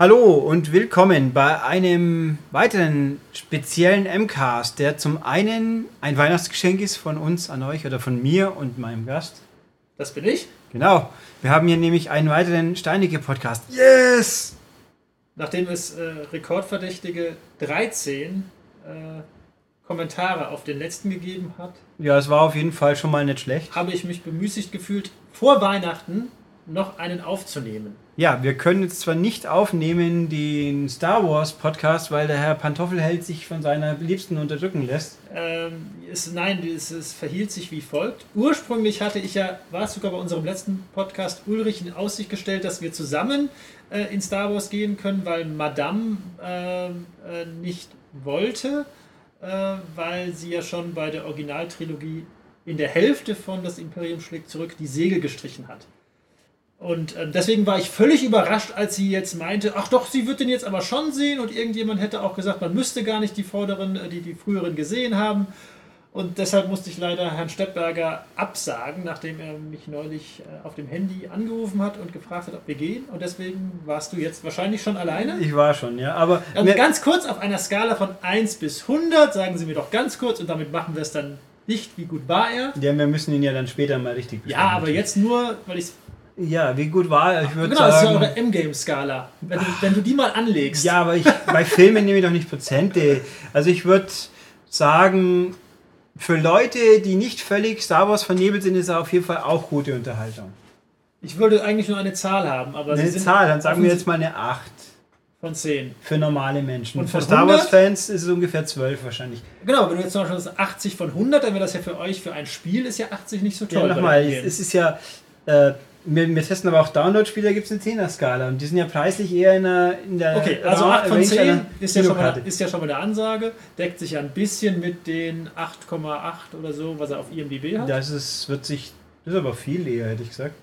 Hallo und willkommen bei einem weiteren speziellen MCAST, der zum einen ein Weihnachtsgeschenk ist von uns an euch oder von mir und meinem Gast. Das bin ich. Genau. Wir haben hier nämlich einen weiteren Steinige-Podcast. Yes! Nachdem es äh, rekordverdächtige 13 äh, Kommentare auf den letzten gegeben hat, Ja, es war auf jeden Fall schon mal nicht schlecht. habe ich mich bemüßigt gefühlt, vor Weihnachten noch einen aufzunehmen. Ja, wir können jetzt zwar nicht aufnehmen den Star Wars Podcast, weil der Herr Pantoffelheld sich von seiner Liebsten unterdrücken lässt. Ähm, es, nein, es, es verhielt sich wie folgt. Ursprünglich hatte ich ja, war es sogar bei unserem letzten Podcast, Ulrich in Aussicht gestellt, dass wir zusammen äh, in Star Wars gehen können, weil Madame äh, äh, nicht wollte, äh, weil sie ja schon bei der Originaltrilogie in der Hälfte von Das Imperium schlägt zurück die Segel gestrichen hat. Und äh, deswegen war ich völlig überrascht, als sie jetzt meinte, ach doch, sie wird den jetzt aber schon sehen und irgendjemand hätte auch gesagt, man müsste gar nicht die vorderen, äh, die, die früheren gesehen haben. Und deshalb musste ich leider Herrn Steppberger absagen, nachdem er mich neulich äh, auf dem Handy angerufen hat und gefragt hat, ob wir gehen. Und deswegen warst du jetzt wahrscheinlich schon alleine. Ich war schon, ja. Aber mir- ganz kurz auf einer Skala von 1 bis 100, sagen Sie mir doch ganz kurz und damit machen wir es dann nicht, wie gut war er. ja, wir müssen ihn ja dann später mal richtig Ja, aber besprechen. jetzt nur, weil ich Ja, wie gut war er? Ich würde Genau, das ist ja sagen. eure M-Game-Skala. Wenn du, wenn du die mal anlegst. Ja, aber ich, bei Filmen nehme ich doch nicht Prozente. Also ich würde sagen, für Leute, die nicht völlig Star Wars vernebelt sind, ist er auf jeden Fall auch gute Unterhaltung. Ich würde eigentlich nur eine Zahl haben, aber Eine Zahl, dann sagen wir jetzt mal eine 8 von 10. für normale Menschen. Und für Star 100? Wars-Fans ist es ungefähr 12 wahrscheinlich. Genau, wenn du jetzt zum Beispiel sagst 80 von 100, dann wäre das ja für euch, für ein Spiel ist ja 80 nicht so Ja, toll. bei nochmal, es ist ja, äh, wir, wir testen aber auch Download-Spiele, gibt es eine 10er-Skala und die sind ja preislich eher in der, in der Okay, also Ra- 8 von Range 10 einer ist ja, schon mal, ist ja schon mal eine Ansage, deckt sich ja ein bisschen mit den 8,8 oder so, was er auf IMDb hat. Das ist, wird sich, das ist aber viel eher, hätte ich gesagt.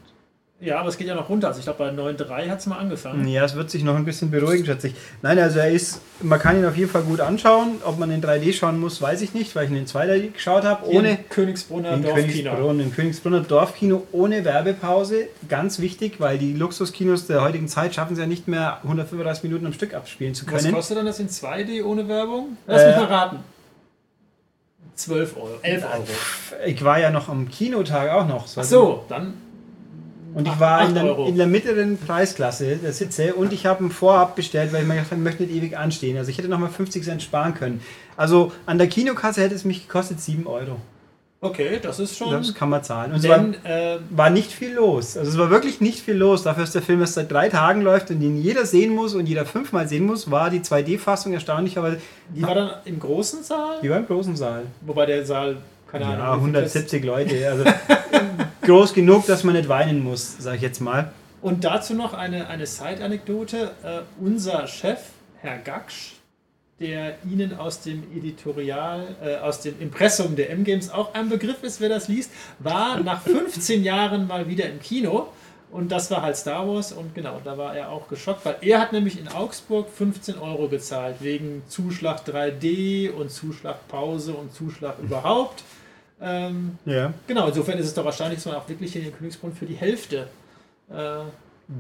Ja, aber es geht ja noch runter. Also ich glaube, bei 9,3 hat es mal angefangen. Ja, es wird sich noch ein bisschen beruhigen, schätze ich. Nein, also er ist, man kann ihn auf jeden Fall gut anschauen. Ob man in 3D schauen muss, weiß ich nicht, weil ich ihn in 2D geschaut habe. Ohne im Königsbrunner im Dorfkino. Königsbrunn, im Königsbrunner Dorfkino ohne Werbepause. Ganz wichtig, weil die Luxuskinos der heutigen Zeit schaffen es ja nicht mehr 135 Minuten am Stück abspielen zu Was können. kostet dann das in 2D ohne Werbung? Lass Äh, mich mal raten. 12 Euro, 11 Euro. Ich war ja noch am Kinotag auch noch. So, dann Und ich war in der, in der mittleren Preisklasse der Sitze und ich habe ihn vorab bestellt, weil ich mir gedacht habe, ich möchte nicht ewig anstehen. Also ich hätte nochmal 50 Cent sparen können. Also an der Kinokasse hätte es mich gekostet 7 Euro. okay, das ist schon. Das kann man zahlen. Und es war, denn, äh, war nicht viel los. Also es war wirklich nicht viel los. Dafür, dass der Film erst seit drei Tagen läuft und den jeder sehen muss und jeder fünfmal sehen muss, war die 2D-Fassung erstaunlicherweise. die war dann im großen Saal, Die war im großen Saal. wobei der Saal, keine Ahnung. Ja, wie viel 170 Leute. Also groß genug, dass man nicht weinen muss, sag ich jetzt mal. Und dazu noch eine, eine Side-Anekdote. Äh, unser Chef, Herr Gaksch, der Ihnen aus dem Editorial, äh, aus dem Impressum der M-Games auch ein Begriff ist, wer das liest, war nach 15 Jahren mal wieder im Kino. Und das war halt Star Wars und genau, da war er auch geschockt, weil er hat nämlich in Augsburg 15 Euro gezahlt, wegen Zuschlag 3D und Zuschlag Pause und Zuschlag überhaupt. Ähm, Ja. genau, insofern ist es doch wahrscheinlich, dass man auch wirklich in den Königsbrunn für die Hälfte. Äh,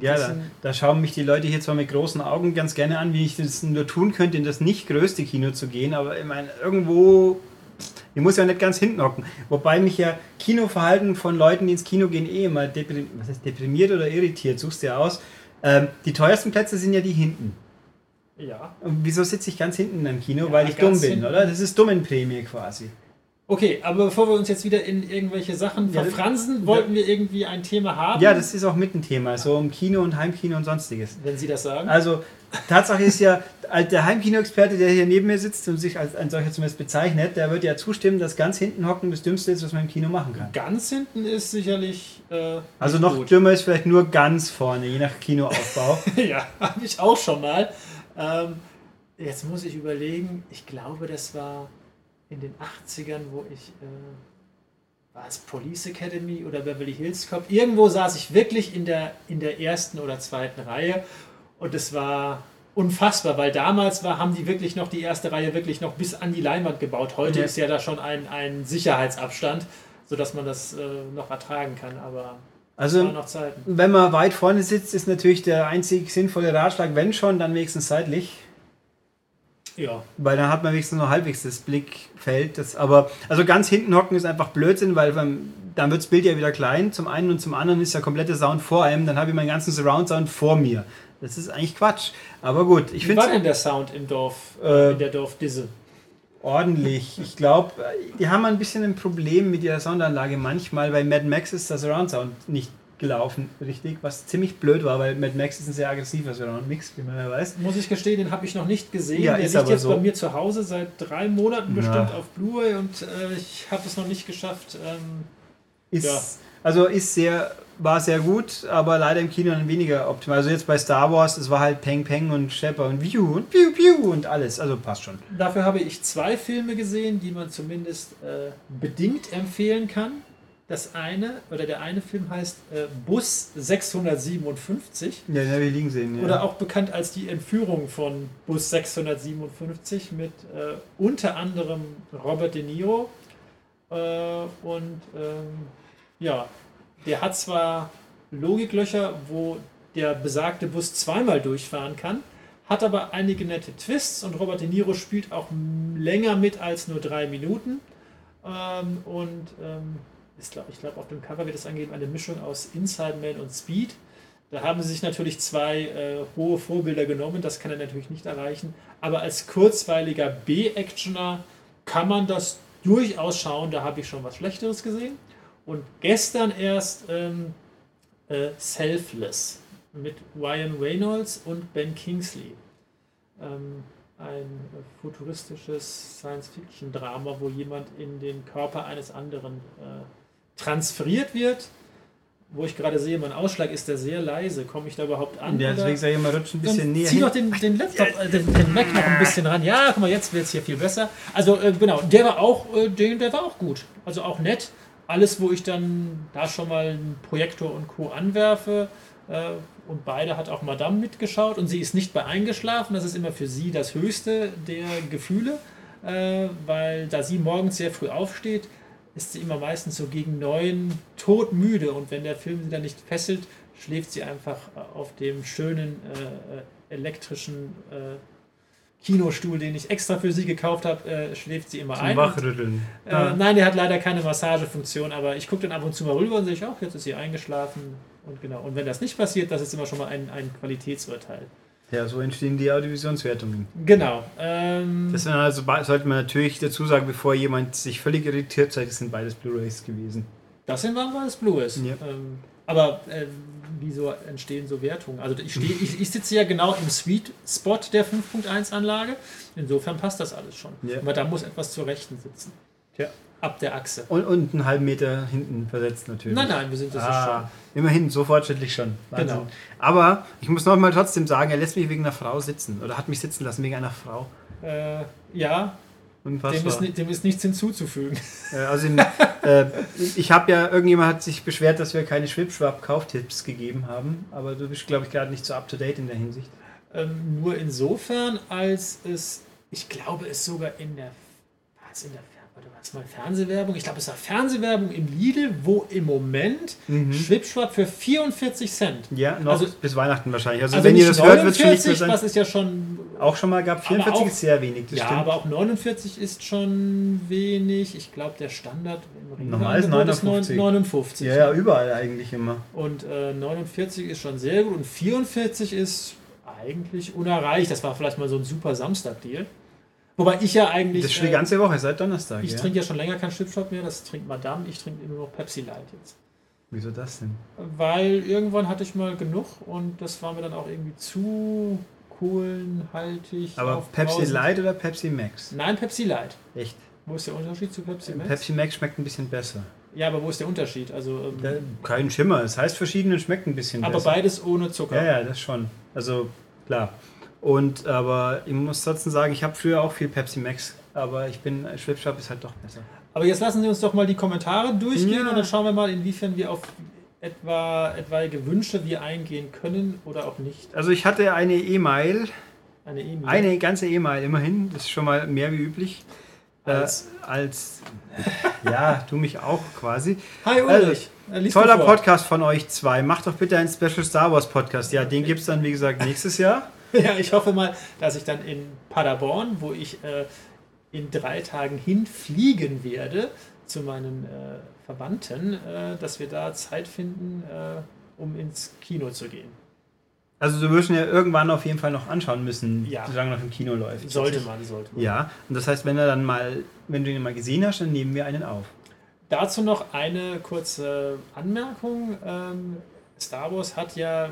Ja, da, da schauen mich die Leute hier zwar mit großen Augen ganz gerne an, wie ich das nur tun könnte, in das nicht größte Kino zu gehen, aber ich meine, irgendwo, ich muss ja nicht ganz hinten hocken. Wobei mich ja Kinoverhalten von Leuten, die ins Kino gehen, eh immer deprim deprimiert oder irritiert, suchst du ja aus. Ähm, die teuersten Plätze sind ja die hinten. ja. Und wieso sitze ich ganz hinten im Kino? Ja, Weil ich dumm bin, hinten. oder? Das ist Dummenprämie quasi. Okay, aber bevor wir uns jetzt wieder in irgendwelche Sachen Ja, verfransen, wollten wir irgendwie ein Thema haben. Ja, das ist auch mit ein Thema, so im Kino und Heimkino und sonstiges. Wenn Sie das sagen. Also, Tatsache ist ja, der Heimkino-Experte, der hier neben mir sitzt und sich als ein solcher zumindest bezeichnet, der wird ja zustimmen, dass ganz hinten hocken das Dümmste ist, was man im Kino machen kann. Ganz hinten ist sicherlich. Äh, Also noch gut. dümmer ist vielleicht nur ganz vorne, je nach Kinoaufbau. ja, habe ich auch schon mal. Ähm, jetzt muss ich überlegen, ich glaube, das war in den 80ern, wo ich. Äh, war es Police Academy oder Beverly Hills Cop? Irgendwo saß ich wirklich in der, in der ersten oder zweiten Reihe und es war unfassbar, weil damals war, haben die wirklich noch die erste Reihe wirklich noch bis an die Leinwand gebaut. Heute Ja. ist ja da schon ein, ein Sicherheitsabstand, sodass man das äh, noch ertragen kann. Aber Also, war noch Zeiten. wenn man weit vorne sitzt, ist natürlich der einzig sinnvolle Ratschlag, wenn schon, dann wenigstens seitlich. Ja. Weil dann hat man wenigstens noch halbwegs das Blickfeld. Das, aber also ganz hinten hocken ist einfach Blödsinn, weil beim, dann wird das Bild ja wieder klein. Zum einen und zum anderen ist der komplette Sound vor einem. Dann habe ich meinen ganzen Surround-Sound vor mir. Das ist eigentlich Quatsch. Aber gut, ich Wie war finde denn der Sound im Dorf, Äh, in der Dorfdisse? ordentlich. Ich glaube, die haben ein bisschen ein Problem mit ihrer Soundanlage. Manchmal bei Mad Max ist der Surround-Sound nicht gelaufen, richtig, was ziemlich blöd war, weil Mad Max ist ein sehr aggressiver Surround-Mix, wie man ja weiß. Muss ich gestehen, den habe ich noch nicht gesehen. Ja, der ist liegt aber jetzt so. bei mir zu Hause seit drei Monaten Na. bestimmt auf Blu-ray und äh, ich habe es noch nicht geschafft. Ähm, Ist, Ja. Also ist sehr, war sehr gut, aber leider im Kino dann weniger optimal. Also jetzt bei Star Wars, es war halt Peng Peng und Shepard und View und Piu Piu und alles. Also passt schon. dafür habe ich zwei Filme gesehen, die man zumindest äh, bedingt empfehlen kann. Das eine, oder der eine Film heißt äh, Bus 657. Ja, den habe ich liegen sehen. Ja. Oder auch bekannt als die Entführung von Bus 657 mit äh, unter anderem Robert De Niro. Äh, und ähm, ja, der hat zwar Logiklöcher, wo der besagte Bus zweimal durchfahren kann, hat aber einige nette Twists und Robert De Niro spielt auch länger mit als nur drei Minuten. Ähm, und ähm, ist, glaub, ich glaube, auf dem Cover wird es angegeben, eine Mischung aus Inside Man und Speed. Da haben sie sich natürlich zwei äh, hohe Vorbilder genommen, das kann er natürlich nicht erreichen. Aber als kurzweiliger B-Actioner kann man das durchaus schauen, da habe ich schon was Schlechteres gesehen. Und gestern erst ähm, äh, Selfless mit Ryan Reynolds und Ben Kingsley. Ähm, ein futuristisches Science-Fiction-Drama, wo jemand in den Körper eines anderen äh, transferiert wird. Wo ich gerade sehe, mein Ausschlag ist der sehr leise. Komme ich da überhaupt an? ja, deswegen sage ich immer, rutsch ein bisschen Dann näher. zieh hin. doch den, den Laptop, äh, den, den Mac noch ein bisschen ran. Ja, guck mal, jetzt wird es hier viel besser. Also äh, genau, der war auch, äh, den, der war auch gut. Also auch nett. Alles, wo ich dann da schon mal einen Projektor und Co. anwerfe. Äh, und beide hat auch Madame mitgeschaut und sie ist nicht bei eingeschlafen. Das ist immer für sie das höchste der Gefühle, äh, weil da sie morgens sehr früh aufsteht, ist sie immer meistens so gegen neun todmüde und wenn der Film sie dann nicht fesselt, schläft sie einfach äh, auf dem schönen äh, äh, elektrischen äh, Kinostuhl, den ich extra für sie gekauft habe, äh, schläft sie immer Zum ein. Wachrütteln. Äh, nein, der hat leider keine Massagefunktion, aber ich gucke dann ab und zu mal rüber und sehe ich auch, jetzt ist sie eingeschlafen. Und genau. Und wenn das nicht passiert, das ist immer schon mal ein, ein Qualitätsurteil. Ja, so entstehen die Audiovisionswertungen. Genau. Ähm, Das also, sollte man natürlich dazu sagen, bevor jemand sich völlig irritiert zeigt, es sind beides Blu-Rays gewesen. das sind das Blues. Ja. Ähm, aber äh, wieso entstehen so Wertungen? Also ich, steh, ich, ich sitze ja genau im Sweet Spot der 5.1 Anlage. Insofern passt das alles schon. Ja. Aber da muss etwas zur Rechten sitzen. Tja. Ab der Achse. Und, und einen halben Meter hinten versetzt natürlich. Nein, nein, wir sind das Ah, immerhin, so fortschrittlich schon. Wahnsinn. Genau. Aber ich muss noch mal trotzdem sagen, er lässt mich wegen einer Frau sitzen. Oder hat mich sitzen lassen wegen einer Frau. schon. Äh, ja, Unfassbar. dem ist, dem ist nichts hinzuzufügen. Äh, Also in, äh, ich habe ja, irgendjemand hat sich beschwert, dass wir keine Schwipschwap-Kauftipps gegeben haben. Aber du bist, glaube ich, gerade nicht so up-to-date in der Hinsicht. Ähm, nur insofern, als es, ich glaube, es sogar in der, in der, Es mal Fernsehwerbung? Ich glaube, es war Fernsehwerbung im Lidl, wo im Moment Schwipschwapp für 44 Cent. Ja, noch Also- bis Weihnachten wahrscheinlich. Also, Also wenn ihr das hört, wird es schon nicht mehr 49, sein. was ist ja schon, Auch schon mal gab. 44 auch- ist sehr wenig, ja, stimmt. aber auch 49 ist schon wenig. Ich glaube, der Standard Normal ist 59. 59. ja, ja, überall eigentlich immer. Und äh, 49 ist schon sehr gut und 44 ist eigentlich unerreicht. Das war vielleicht mal so ein super Samstag-Deal. Wobei ich ja eigentlich. Das ist schon die äh, ganze Woche, seit Donnerstag. ich ja? trinke ja schon länger keinen Chipshop mehr, das trinkt Madame, ich trinke immer noch Pepsi Light jetzt. Wieso das denn? Weil irgendwann hatte ich mal genug und das war mir dann auch irgendwie zu kohlenhaltig. Aber Pepsi. Light oder Pepsi Max? Nein, Pepsi Light. Echt? Wo ist der Unterschied zu Pepsi Max? Pepsi Max schmeckt ein bisschen besser. Ja, aber wo ist der Unterschied? Also, ähm, Da, kein Schimmer. Es heißt verschieden und schmeckt ein bisschen aber besser. beides ohne Zucker. Ja, ja, das schon. Also klar. Und aber ich muss trotzdem sagen, ich habe früher auch viel Pepsi Max, aber ich bin Schwipschwap ist halt doch besser. Aber jetzt lassen Sie uns doch mal die Kommentare durchgehen Ja. und dann schauen wir mal, inwiefern wir auf etwa etwaige Wünsche wir eingehen können oder auch nicht. Also ich hatte eine E-Mail, Eine E-Mail. eine ganze E-Mail immerhin, das ist schon mal mehr wie üblich. Als? Äh, als Ja, du mich auch quasi. Hi Ulrich. Also, toller. Podcast von euch zwei. Macht doch bitte einen Special Star Wars Podcast. Ja, den gibt es dann, wie gesagt, nächstes Jahr. Ja, ich hoffe mal, dass ich dann in Paderborn, wo ich äh, in drei Tagen hinfliegen werde zu meinen äh, Verwandten, äh, dass wir da Zeit finden, äh, um ins Kino zu gehen. Also du wirst ihn ja irgendwann auf jeden Fall noch anschauen müssen, Ja. solange noch im Kino läuft. Sollte man, sollte man. Ja, und das heißt, wenn er dann mal, wenn du ihn mal gesehen hast, dann nehmen wir einen auf. Dazu noch eine kurze Anmerkung. Ähm, Star Wars hat ja,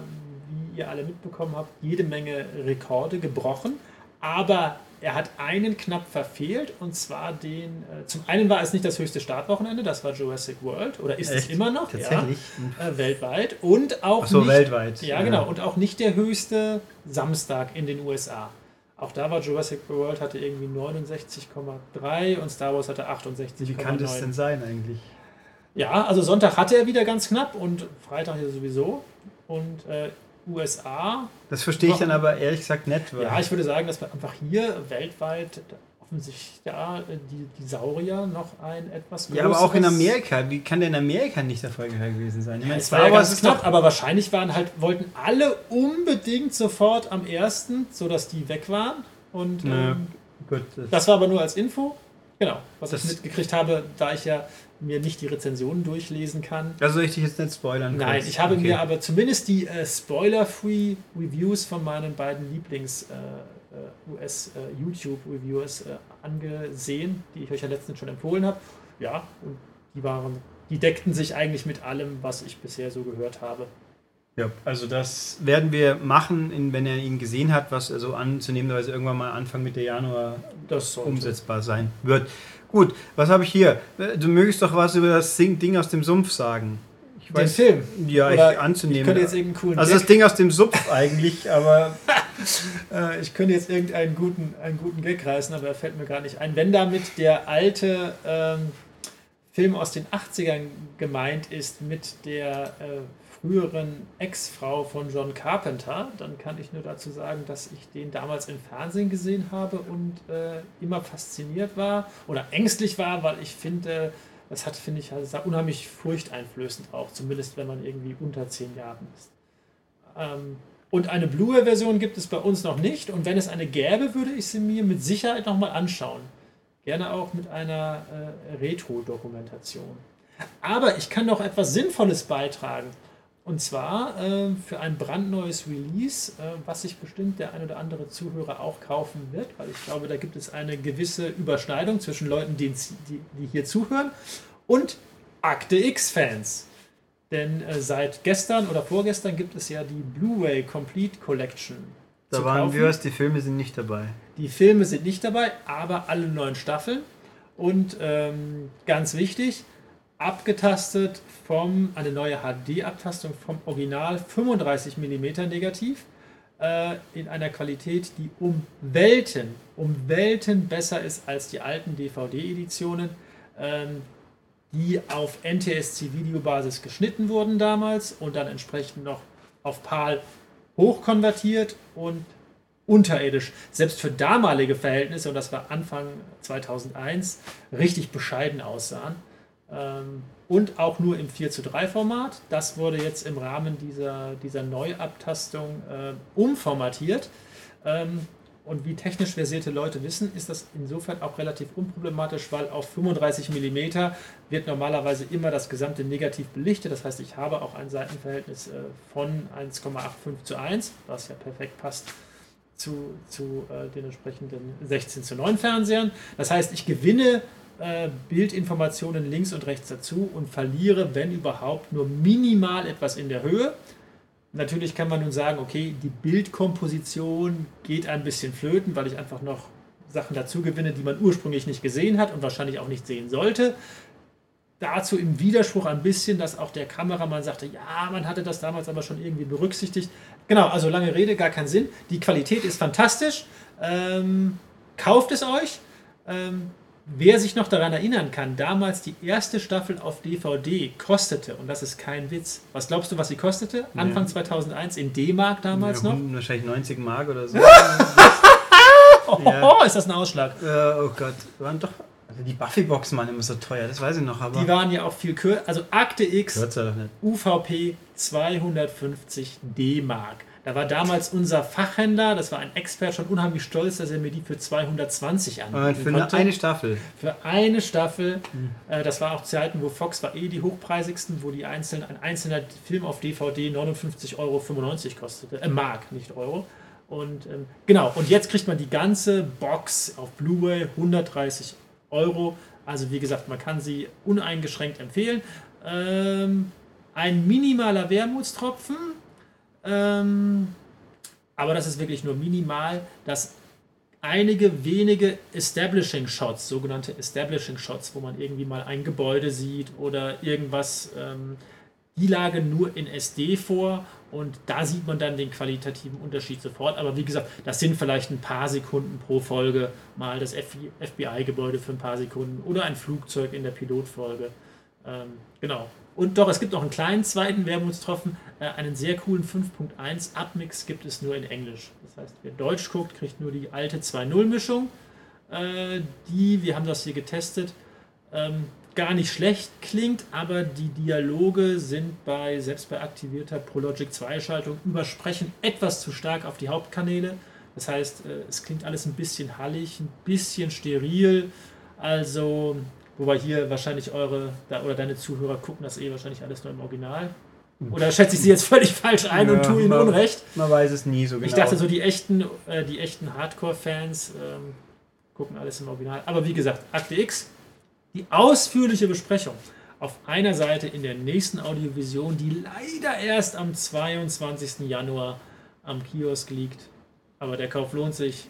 ihr alle mitbekommen habt, jede Menge Rekorde gebrochen, aber er hat einen knapp verfehlt und zwar den. Äh, zum einen war es nicht das höchste Startwochenende, das war Jurassic World oder ist es Echt? immer noch? Tatsächlich. Ja, äh, weltweit und auch Ach so, nicht, weltweit. Ja, genau. Und auch nicht der höchste Samstag in den USA. Auch da war Jurassic World hatte irgendwie 69,3 und Star Wars hatte 68,9. Wie kann das denn sein eigentlich? Ja, also Sonntag hatte er wieder ganz knapp und Freitag ja sowieso. Und äh, USA, Das verstehe ich dann aber ehrlich gesagt nicht. ja, ich würde sagen, dass wir einfach hier weltweit offensichtlich ja, die, die Saurier noch ein etwas Ja, aber auch in größeres- Amerika. Wie kann der in Amerika nicht erfolgreich gewesen sein? Ich meine, Es war ja ganz knapp, aber wahrscheinlich waren halt, wollten alle unbedingt sofort am ersten, sodass die weg waren. Und Ja, ähm, gut. Das, das war aber nur als Info. Genau, was Das- ich mitgekriegt habe, da ich ja mir nicht die Rezensionen durchlesen kann. also soll ich dich jetzt nicht spoilern? Nein, kurz? ich habe Okay. mir aber zumindest die äh, Spoiler-Free Reviews von meinen beiden Lieblings-US-YouTube-Reviewers äh, angesehen, die ich euch ja letztens schon empfohlen habe. Ja, und die waren, die deckten sich eigentlich mit allem, was ich bisher so gehört habe. Ja, also das werden wir machen, in, wenn er ihn gesehen hat, was also anzunehmenderweise irgendwann mal Anfang Mitte Januar umsetzbar sein wird. Gut, was habe ich hier? Äh, Du mögest doch was über das Ding aus dem Sumpf sagen. Ich Den Film. Ja, Oder ich anzunehmen. Ich könnte jetzt irgendeinen coolen also das Ding aus dem Sumpf eigentlich, aber äh, ich könnte jetzt irgendeinen guten, einen guten Gag reißen, aber er fällt mir gar nicht ein. Wenn damit der alte ähm, Film aus den 80ern gemeint ist mit der äh, früheren Ex-Frau von John Carpenter, dann kann ich nur dazu sagen, dass ich den damals im Fernsehen gesehen habe und äh, immer fasziniert war oder ängstlich war, weil ich finde, das hat, finde ich, also sah unheimlich furchteinflößend auch, zumindest wenn man irgendwie unter zehn Jahren ist. Ähm, und eine Blu-ray-Version gibt es bei uns noch nicht. Und wenn es eine gäbe, würde ich sie mir mit Sicherheit nochmal anschauen. Gerne auch mit einer äh, Retro-Dokumentation. Aber ich kann noch etwas Sinnvolles beitragen. Und zwar äh, für ein brandneues Release, äh, was sich bestimmt der ein oder andere Zuhörer auch kaufen wird, weil ich glaube, da gibt es eine gewisse Überschneidung zwischen Leuten, die, die, die hier zuhören, und Akte X-Fans. Denn äh, seit gestern oder vorgestern gibt es ja die Blu-ray Complete Collection. da waren wir, die Filme sind nicht dabei. Die Filme sind nicht dabei, aber alle neun Staffeln. Und ähm, ganz wichtig, abgetastet vom, eine neue HD-Abtastung vom Original 35 mm Negativ äh, in einer Qualität, die um Welten, um Welten besser ist als die alten DVD-Editionen, ähm, die auf NTSC-Videobasis geschnitten wurden damals und dann entsprechend noch auf PAL hochkonvertiert und unterirdisch, selbst für damalige Verhältnisse, und das war Anfang 2001, richtig bescheiden aussahen. Ähm, und auch nur im 4 zu 3 Format. Das wurde jetzt im Rahmen dieser, dieser Neuabtastung äh, umformatiert. Ähm, und wie technisch versierte Leute wissen, ist das insofern auch relativ unproblematisch, weil auf 35 mm wird normalerweise immer das gesamte Negativ belichtet. Das heißt, ich habe auch ein Seitenverhältnis äh, von 1,85 zu 1, was ja perfekt passt zu, zu äh, den entsprechenden 16 zu 9 Fernsehern. Das heißt, ich gewinne äh, Bildinformationen links und rechts dazu und verliere, wenn überhaupt, nur minimal etwas in der Höhe. Natürlich kann man nun sagen, okay, die Bildkomposition geht ein bisschen flöten, weil ich einfach noch Sachen dazu gewinne, die man ursprünglich nicht gesehen hat und wahrscheinlich auch nicht sehen sollte. Dazu im Widerspruch ein bisschen, dass auch der Kameramann sagte, ja, man hatte das damals aber schon irgendwie berücksichtigt. Genau, also lange Rede, gar keinen Sinn. Die Qualität ist fantastisch. Ähm, kauft es euch. Ähm, wer sich noch daran erinnern kann, damals die erste Staffel auf DVD kostete, und das ist kein Witz, was glaubst du, was sie kostete? Anfang 2001 in D-Mark damals ja, noch? Wahrscheinlich 90 Mark oder so. Oh, Ja. ist das ein Ausschlag? äh, oh Gott, waren doch. Also die Buffy-Boxen waren immer so teuer, das weiß ich noch, aber. Die waren ja auch viel kürzer. Also Akte X. UVP 250 D-Mark. Da war damals unser Fachhändler, das war ein Expert, schon unheimlich stolz, dass er mir die für 220 Und anbieten für eine, konnte. eine Staffel. Für eine Staffel. Hm. Äh, das war auch Zeiten, wo Fox war eh die hochpreisigsten, wo die einzelnen, ein einzelner Film auf DVD 59,95 Euro kostete. Äh, Mark, nicht Euro. Und ähm, genau, und jetzt kriegt man die ganze Box auf Blu-ray 130 Euro. Also wie gesagt, man kann sie uneingeschränkt empfehlen. Ähm, ein minimaler Wermutstropfen. Ähm, aber das ist wirklich nur minimal, dass einige wenige Establishing Shots, sogenannte Establishing Shots, wo man irgendwie mal ein Gebäude sieht oder irgendwas, ähm, die lagen nur in SD vor und da sieht man dann den qualitativen Unterschied sofort. Aber wie gesagt, das sind vielleicht ein paar Sekunden pro Folge, mal das FBI-Gebäude für ein paar Sekunden oder ein Flugzeug in der Pilotfolge. Ähm, genau. Und doch, es gibt noch einen kleinen zweiten Wermutstropfen, äh, einen sehr coolen 5.1 Upmix gibt es nur in Englisch. Das heißt, wer Deutsch guckt, kriegt nur die alte 2.0-Mischung. Äh, die, wir haben das hier getestet, ähm, gar nicht schlecht klingt, aber die Dialoge sind bei, selbst bei aktivierter ProLogic 2-Schaltung, übersprechen etwas zu stark auf die Hauptkanäle. Das heißt, äh, es klingt alles ein bisschen hallig, ein bisschen steril. Also, wobei hier wahrscheinlich eure oder deine Zuhörer gucken das eh wahrscheinlich alles nur im Original. Oder schätze ich sie jetzt völlig falsch ein und Ja, tue ihnen man- Unrecht? Man weiß es nie so genau. Ich dachte so, die echten, äh, die echten Hardcore-Fans ähm, gucken alles im Original. Aber wie gesagt, Akte X, die ausführliche Besprechung auf einer Seite in der nächsten Audiovision, die leider erst am 22. Januar am Kiosk liegt. Aber der Kauf lohnt sich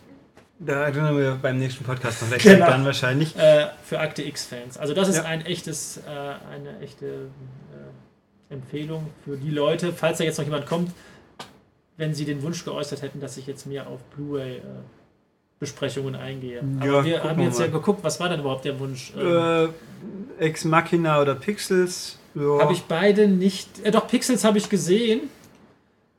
Da erinnern wir beim nächsten Podcast noch. Genau. Dann wahrscheinlich. äh, für Akte X-Fans. Also das ist Ja. ein echtes, äh, eine echte äh, Empfehlung für die Leute, falls da jetzt noch jemand kommt, wenn sie den Wunsch geäußert hätten, dass ich jetzt mehr auf Blu-ray äh, Besprechungen eingehe. Ja, Aber wir haben jetzt ja mal. geguckt, was war denn überhaupt der Wunsch? Ähm, Äh, Ex Machina oder Pixels. Ja. Habe ich beide nicht. Äh, doch, Pixels habe ich gesehen.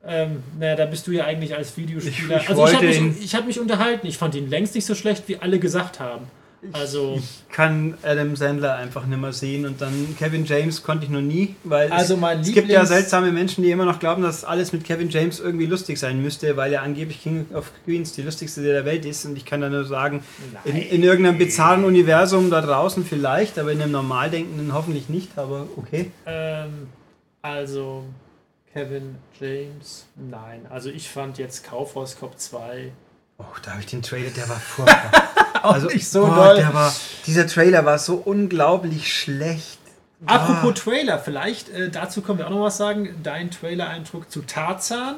Ähm, naja, da bist du ja eigentlich als Videospieler. Ich- ich also ich habe mich, ich hab mich unterhalten. Ich fand ihn längst nicht so schlecht, wie alle gesagt haben. Also, Ich kann Adam Sandler einfach nicht mehr sehen und dann Kevin James konnte ich noch nie, weil Also es, mein es gibt ja Lieblings- seltsame Menschen, die immer noch glauben, dass alles mit Kevin James irgendwie lustig sein müsste, weil er angeblich King of Queens die lustigste der Welt ist und ich kann da nur sagen, in, in irgendeinem bizarren Universum da draußen vielleicht, aber in einem normal denkenden hoffentlich nicht, aber okay. ähm, also Kevin James, nein. Also ich fand jetzt Kaufhaus Cop 2 Oh, da habe ich den Trailer, der war furchtbar. also, nicht so boah, doll. Der war, dieser Trailer war so unglaublich schlecht. Apropos Ah. Trailer, vielleicht äh, dazu können wir auch noch was sagen. Dein Trailer-Eindruck zu Tarzan,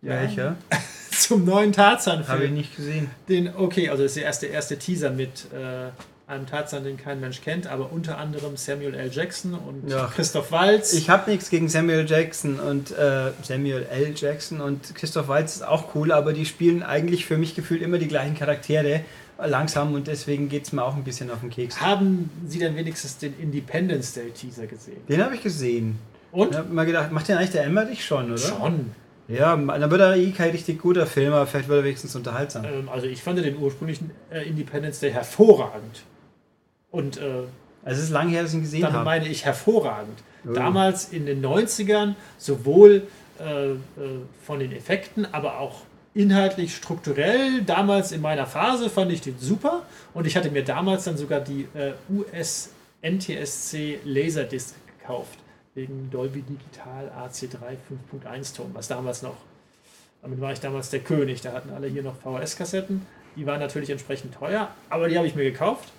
Welcher? zum neuen Tarzan-Film. Habe ich nicht gesehen. Den, okay, also das ist der erste, erste Teaser mit äh, einem Tarzan, den kein Mensch kennt, aber unter anderem Samuel L. Jackson und Ja. Christoph Waltz. Ich habe nichts gegen Samuel Jackson und äh, Samuel L. Jackson und Christoph Waltz ist auch cool, aber die spielen eigentlich für mich gefühlt immer die gleichen Charaktere langsam und deswegen geht es mir auch ein bisschen auf den Keks. Haben Sie denn wenigstens den Independence Day Teaser gesehen? Den habe ich gesehen. Und? Ich habe mal gedacht, macht den eigentlich der Emmerich schon, oder? Schon. Ja, dann wird er eh kein richtig guter Film, aber vielleicht wird er wenigstens unterhaltsam. Ähm, also ich fand den ursprünglichen äh, Independence Day hervorragend. Und äh, Also es ist lange her, dass ich ihn gesehen habe. meine ich hervorragend. Oh. Damals in den 90ern sowohl äh, äh, von den Effekten, aber auch inhaltlich, strukturell. Damals in meiner Phase fand ich den super und ich hatte mir damals dann sogar die äh, US NTSC Laserdisc gekauft. Wegen Dolby Digital AC3 5.1 Ton, was damals noch, damit war ich damals der König. Da hatten alle hier noch VHS-Kassetten. Die waren natürlich entsprechend teuer, aber die habe ich mir gekauft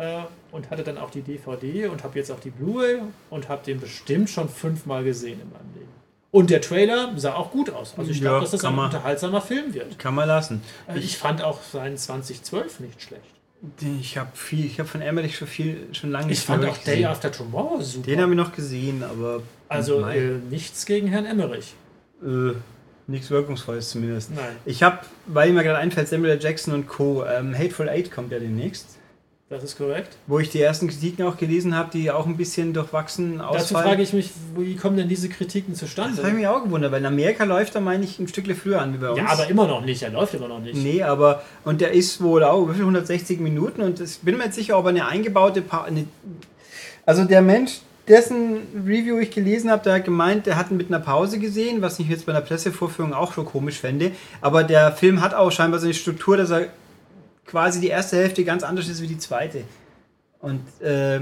äh, und hatte dann auch die DVD und habe jetzt auch die Blu-ray und habe den bestimmt schon fünfmal gesehen in meinem Leben. Und der Trailer sah auch gut aus. Also ich Ja, glaube, dass das ein man- unterhaltsamer Film wird. Kann man lassen. Äh, Ich fand auch seinen 2012 nicht schlecht. Ich habe viel, ich habe von Emmerich schon viel, schon lange Ich fand auch gesehen. Day After Tomorrow super. Den habe ich noch gesehen, aber also äh, nichts gegen Herrn Emmerich. äh, nichts Wirkungsvolles zumindest. Nein. Ich habe, weil mir gerade einfällt, Samuel. Jackson und Co. Ähm, Hateful Eight kommt ja demnächst. Das ist korrekt. Wo ich die ersten Kritiken auch gelesen habe, die auch ein bisschen durchwachsen ausfallen. Dazu frage ich mich, wie kommen denn diese Kritiken zustande? Das habe ich mich auch gewundert, weil in Amerika läuft er, meine ich, ein Stückchen früher an wie bei uns. Ja, aber immer noch nicht. Er läuft immer noch nicht. Nee, aber, und der ist wohl auch über 160 Minuten und ich bin mir jetzt sicher, ob er eine eingebaute, pa eine, also der Mensch, dessen Review ich gelesen habe, der hat gemeint, der hat ihn mit einer Pause gesehen, was ich jetzt bei einer Pressevorführung auch schon komisch fände. Aber der Film hat auch scheinbar so eine Struktur, dass er quasi die erste Hälfte ganz anders ist wie die zweite. Und äh,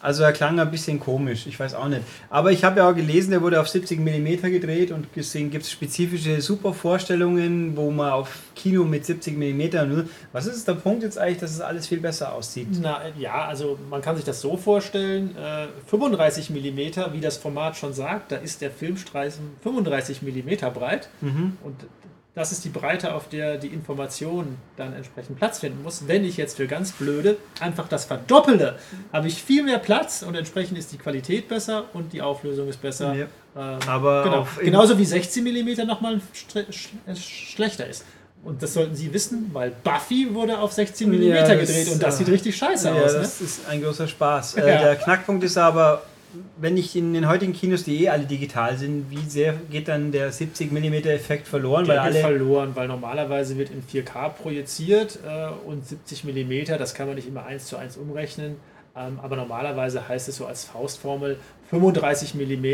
also er klang ein bisschen komisch, ich weiß auch nicht. Aber ich habe ja auch gelesen, der wurde auf 70 mm gedreht und gesehen gibt es spezifische Supervorstellungen, wo man auf Kino mit 70 mm. Was ist der Punkt jetzt eigentlich, dass es alles viel besser aussieht? Na ja, also man kann sich das so vorstellen: äh, 35 mm, wie das Format schon sagt, da ist der Filmstreifen 35 mm breit mhm. und das ist die Breite, auf der die Information dann entsprechend Platz finden muss. Wenn ich jetzt für ganz blöde einfach das verdoppele, habe ich viel mehr Platz und entsprechend ist die Qualität besser und die Auflösung ist besser. Ja. Ähm, Aber genau. genauso wie 16 mm nochmal sch schlechter ist. Und das sollten Sie wissen, weil Buffy wurde auf 16 mm ja, gedreht und das sieht richtig scheiße ja, aus. Das ne? ist ein großer Spaß. Äh, der Knackpunkt ist aber, wenn ich in den heutigen Kinos, die eh alle digital sind, wie sehr geht dann der 70 mm Effekt verloren? Der weil geht alle verloren, weil normalerweise wird in 4K projiziert äh, und 70 mm, das kann man nicht immer eins zu eins umrechnen. Ähm, aber normalerweise heißt es so als Faustformel, 35 mm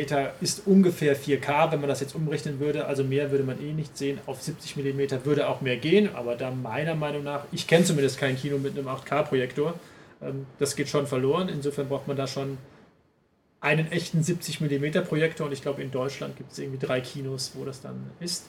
ist ungefähr 4K, wenn man das jetzt umrechnen würde. Also mehr würde man eh nicht sehen. Auf 70 mm würde auch mehr gehen, aber da meiner Meinung nach, ich kenne zumindest kein Kino mit einem 8K-Projektor, ähm, das geht schon verloren. Insofern braucht man da schon einen echten 70 mm Projektor und ich glaube in Deutschland gibt es irgendwie drei Kinos, wo das dann ist.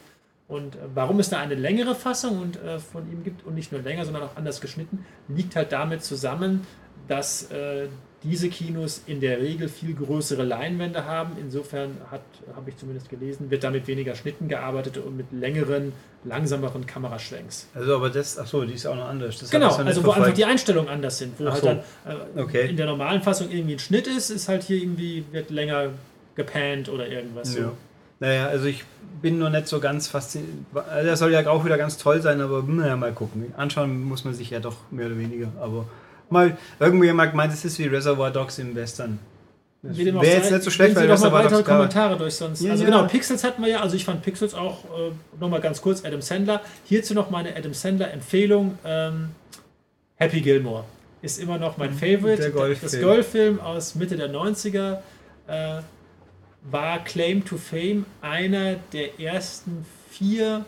Und äh, warum es da eine längere Fassung und, äh, von ihm gibt und nicht nur länger, sondern auch anders geschnitten, liegt halt damit zusammen, dass äh, diese Kinos in der Regel viel größere Leinwände haben. Insofern habe ich zumindest gelesen, wird damit weniger Schnitten gearbeitet und mit längeren, langsameren Kameraschwenks. Also aber das, ach so, die ist auch noch anders. Das genau, also wo einfach die Einstellungen anders sind. Wo ach halt dann äh, okay. in der normalen Fassung irgendwie ein Schnitt ist, ist halt hier irgendwie, wird länger gepannt oder irgendwas. Ja. So. Naja, also ich bin noch nicht so ganz fasziniert. Also der soll ja auch wieder ganz toll sein, aber naja, mal gucken. Anschauen muss man sich ja doch mehr oder weniger. Aber mal irgendjemand meint, es ist wie Reservoir Dogs im Western. Wäre jetzt nicht so schlecht, weil Reservoir mal weitere Kommentare durch sonst. Ja, also ja. genau, Pixels hatten wir ja, also ich fand Pixels auch äh, nochmal ganz kurz Adam Sandler. Hierzu noch meine Adam Sandler Empfehlung. Ähm, Happy Gilmore ist immer noch mein mhm. Favorite. Der Golffilm. Das Golffilm aus Mitte der 90er äh, war Claim to Fame einer der ersten vier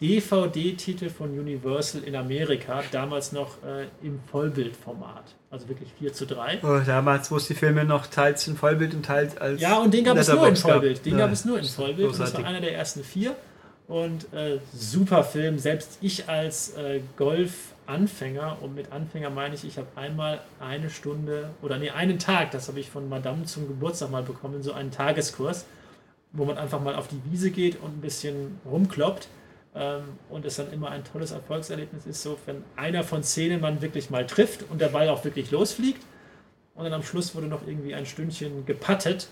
DVD-Titel von Universal in Amerika, damals noch äh, im Vollbildformat. Also wirklich 4 zu 3. Oh, damals, wo es die Filme noch teils in Vollbild und teils als. Ja, und den gab es nur in Vollbild. Den ja, gab es nur in Vollbild. Und das war einer der ersten vier. Und äh, super Film. Selbst ich als äh, Golf-Anfänger, und mit Anfänger meine ich, ich habe einmal eine Stunde oder nee, einen Tag, das habe ich von Madame zum Geburtstag mal bekommen, so einen Tageskurs, wo man einfach mal auf die Wiese geht und ein bisschen rumkloppt und es dann immer ein tolles Erfolgserlebnis ist, so wenn einer von zehn man wirklich mal trifft und der Ball auch wirklich losfliegt. Und dann am Schluss wurde noch irgendwie ein Stündchen gepattet.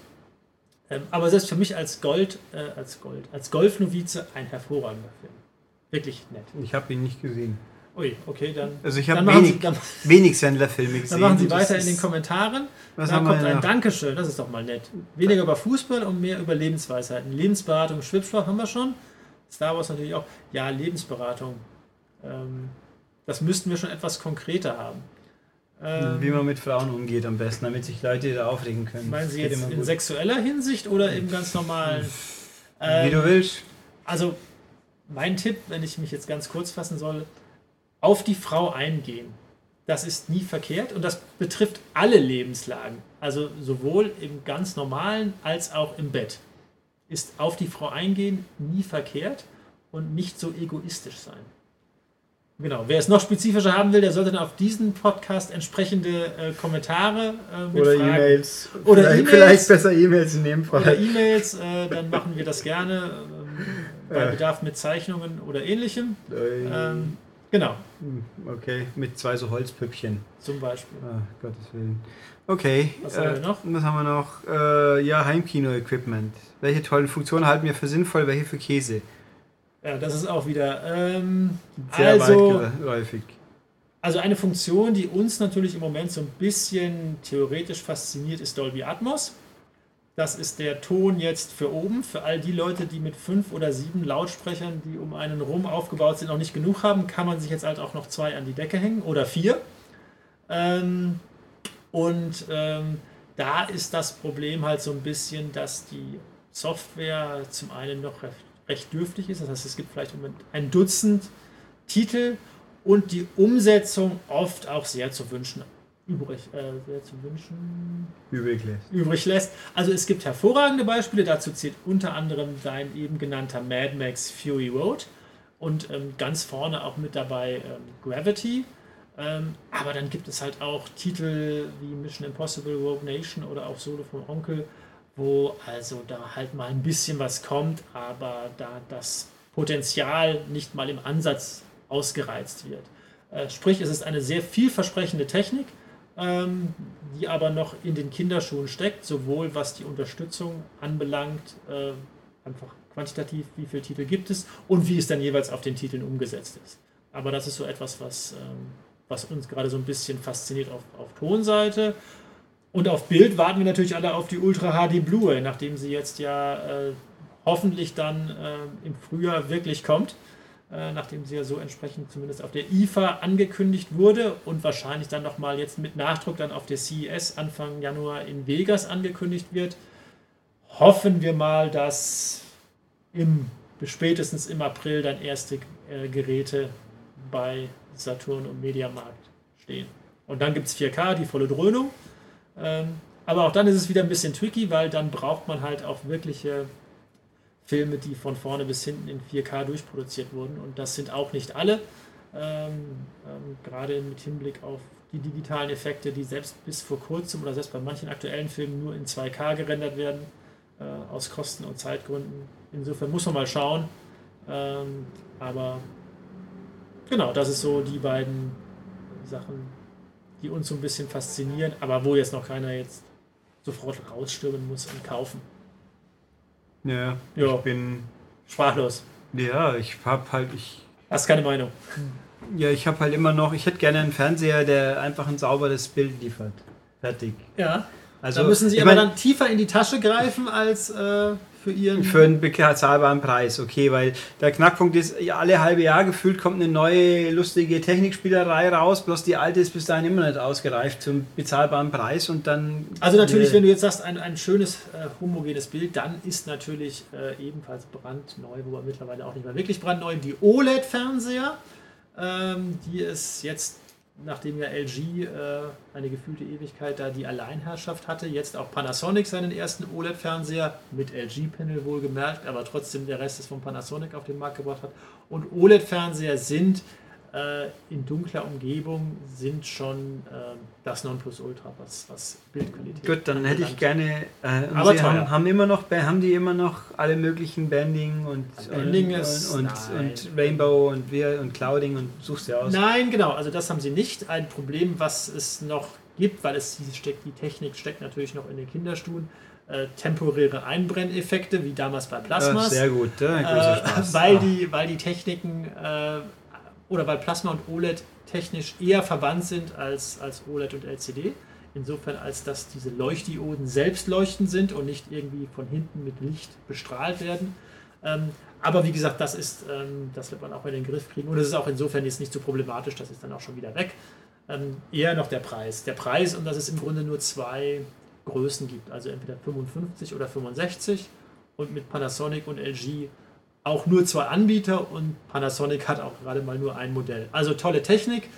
Ähm, aber selbst für mich als Gold, äh, als Gold, als Golfnovize ein hervorragender Film. Wirklich nett. Ich habe ihn nicht gesehen. Ui, okay, dann. Also ich habe wenig, Sie, dann, wenig Sandler-Filme gesehen. Dann machen Sie weiter in den Kommentaren. Was da kommt ein Dankeschön, das ist doch mal nett. Weniger über Fußball und mehr über Lebensweisheiten. Lebensberatung, Schwibschwach haben wir schon. Star Wars natürlich auch. Ja, Lebensberatung. Ähm, das müssten wir schon etwas konkreter haben. Ähm, Wie man mit Frauen umgeht am besten, damit sich Leute da aufregen können. Meinen Sie jetzt in sexueller Hinsicht oder im ganz normalen? Ähm, Wie du willst. Also, mein Tipp, wenn ich mich jetzt ganz kurz fassen soll, auf die Frau eingehen. Das ist nie verkehrt und das betrifft alle Lebenslagen. Also sowohl im ganz normalen als auch im Bett ist auf die Frau eingehen nie verkehrt und nicht so egoistisch sein. Genau, wer es noch spezifischer haben will, der sollte dann auf diesen Podcast entsprechende äh, Kommentare äh, mit Oder E-Mails. Oder vielleicht, e vielleicht besser E-Mails in dem Fall. Oder E-Mails, äh, dann machen wir das gerne äh, bei Bedarf mit Zeichnungen oder ähnlichem. Ähm, genau. Hm, okay, mit zwei so Holzpüppchen. Zum Beispiel. Ah, Gottes Willen. Okay. Was haben wir äh, noch? Was haben wir noch? Äh, ja, Heimkino-Equipment. Welche tollen Funktionen halten wir für sinnvoll, welche für Käse? Ja, das ist auch wieder ähm, sehr also, weitläufig. Also eine Funktion, die uns natürlich im Moment so ein bisschen theoretisch fasziniert, ist Dolby Atmos. Das ist der Ton jetzt für oben, für all die Leute, die mit fünf oder sieben Lautsprechern, die um einen rum aufgebaut sind, noch nicht genug haben, kann man sich jetzt halt auch noch zwei an die Decke hängen oder vier. Ähm, und ähm, da ist das Problem halt so ein bisschen, dass die Software zum einen noch recht, recht dürftig ist. Das heißt, es gibt vielleicht ein Dutzend Titel und die Umsetzung oft auch sehr zu wünschen übrig, äh, sehr zu wünschen übrig lässt. übrig lässt. Also es gibt hervorragende Beispiele, dazu zählt unter anderem dein eben genannter Mad Max Fury Road und ähm, ganz vorne auch mit dabei ähm, Gravity. Ähm, aber dann gibt es halt auch Titel wie Mission Impossible, Rogue Nation oder auch Solo vom Onkel, wo also da halt mal ein bisschen was kommt, aber da das Potenzial nicht mal im Ansatz ausgereizt wird. Äh, sprich, es ist eine sehr vielversprechende Technik, ähm, die aber noch in den Kinderschuhen steckt, sowohl was die Unterstützung anbelangt, äh, einfach quantitativ, wie viele Titel gibt es und wie es dann jeweils auf den Titeln umgesetzt ist. Aber das ist so etwas, was, ähm, was uns gerade so ein bisschen fasziniert auf, auf Tonseite. Und auf Bild warten wir natürlich alle auf die Ultra HD Blu-ray, nachdem sie jetzt ja äh, hoffentlich dann äh, im Frühjahr wirklich kommt, äh, nachdem sie ja so entsprechend zumindest auf der IFA angekündigt wurde und wahrscheinlich dann nochmal jetzt mit Nachdruck dann auf der CES Anfang Januar in Vegas angekündigt wird. Hoffen wir mal, dass im spätestens im April dann erste äh, Geräte bei Saturn und Mediamarkt stehen. Und dann gibt es 4K, die volle Dröhnung. Ähm, aber auch dann ist es wieder ein bisschen tricky, weil dann braucht man halt auch wirkliche Filme, die von vorne bis hinten in 4K durchproduziert wurden. Und das sind auch nicht alle. Ähm, ähm, gerade mit Hinblick auf die digitalen Effekte, die selbst bis vor kurzem oder selbst bei manchen aktuellen Filmen nur in 2K gerendert werden, äh, aus Kosten- und Zeitgründen. Insofern muss man mal schauen. Ähm, aber genau, das ist so die beiden Sachen, die uns so ein bisschen faszinieren, aber wo jetzt noch keiner jetzt sofort rausstürmen muss und kaufen. Ja, ja. ich bin sprachlos. Ja, ich hab halt, ich. Hast keine Meinung. Ja, ich habe halt immer noch, ich hätte gerne einen Fernseher, der einfach ein sauberes Bild liefert. Fertig. Ja. Also, da müssen Sie aber mein, dann tiefer in die Tasche greifen als äh, für ihren. Für einen bezahlbaren Preis, okay, weil der Knackpunkt ist, alle halbe Jahr gefühlt kommt eine neue lustige Technikspielerei raus, bloß die alte ist bis dahin immer nicht ausgereift zum bezahlbaren Preis und dann. Also natürlich, wenn du jetzt sagst, ein, ein schönes äh, homogenes Bild, dann ist natürlich äh, ebenfalls brandneu, wobei mittlerweile auch nicht mehr wirklich brandneu, die OLED-Fernseher, ähm, die es jetzt nachdem ja LG äh, eine gefühlte Ewigkeit da die Alleinherrschaft hatte, jetzt auch Panasonic seinen ersten OLED-Fernseher mit LG-Panel wohlgemerkt, aber trotzdem der Rest ist von Panasonic auf den Markt gebracht hat. Und OLED-Fernseher sind äh, in dunkler Umgebung sind schon äh, das Nonplusultra, was, was Bildqualität Gut, dann hätte ich gerne. Äh, Aber Sie haben, haben, immer noch, haben die immer noch alle möglichen Banding und, Banding und, ist, und, und, Rainbow und, wir und Clouding und suchst ja aus. Nein, genau, also das haben sie nicht. Ein Problem, was es noch gibt, weil es steckt, die Technik steckt natürlich noch in den Kinderstuhlen. Äh, temporäre Einbrenneffekte, wie damals bei Plasmas. Ja, sehr gut, ja, äh, weil, die, weil die Techniken äh, oder weil Plasma und OLED technisch eher verwandt sind als, als OLED und LCD. Insofern, als dass diese Leuchtdioden selbst leuchtend sind und nicht irgendwie von hinten mit Licht bestrahlt werden. Ähm, aber wie gesagt, das ist, ähm, das wird man auch in den Griff kriegen. Und es ist auch insofern jetzt nicht so problematisch, das ist dann auch schon wieder weg. Ähm, eher noch der Preis. Der Preis, und dass es im Grunde nur zwei Größen gibt, also entweder 55 oder 65 und mit Panasonic und LG auch nur zwei Anbieter und Panasonic hat auch gerade mal nur ein Modell. Also tolle Technik,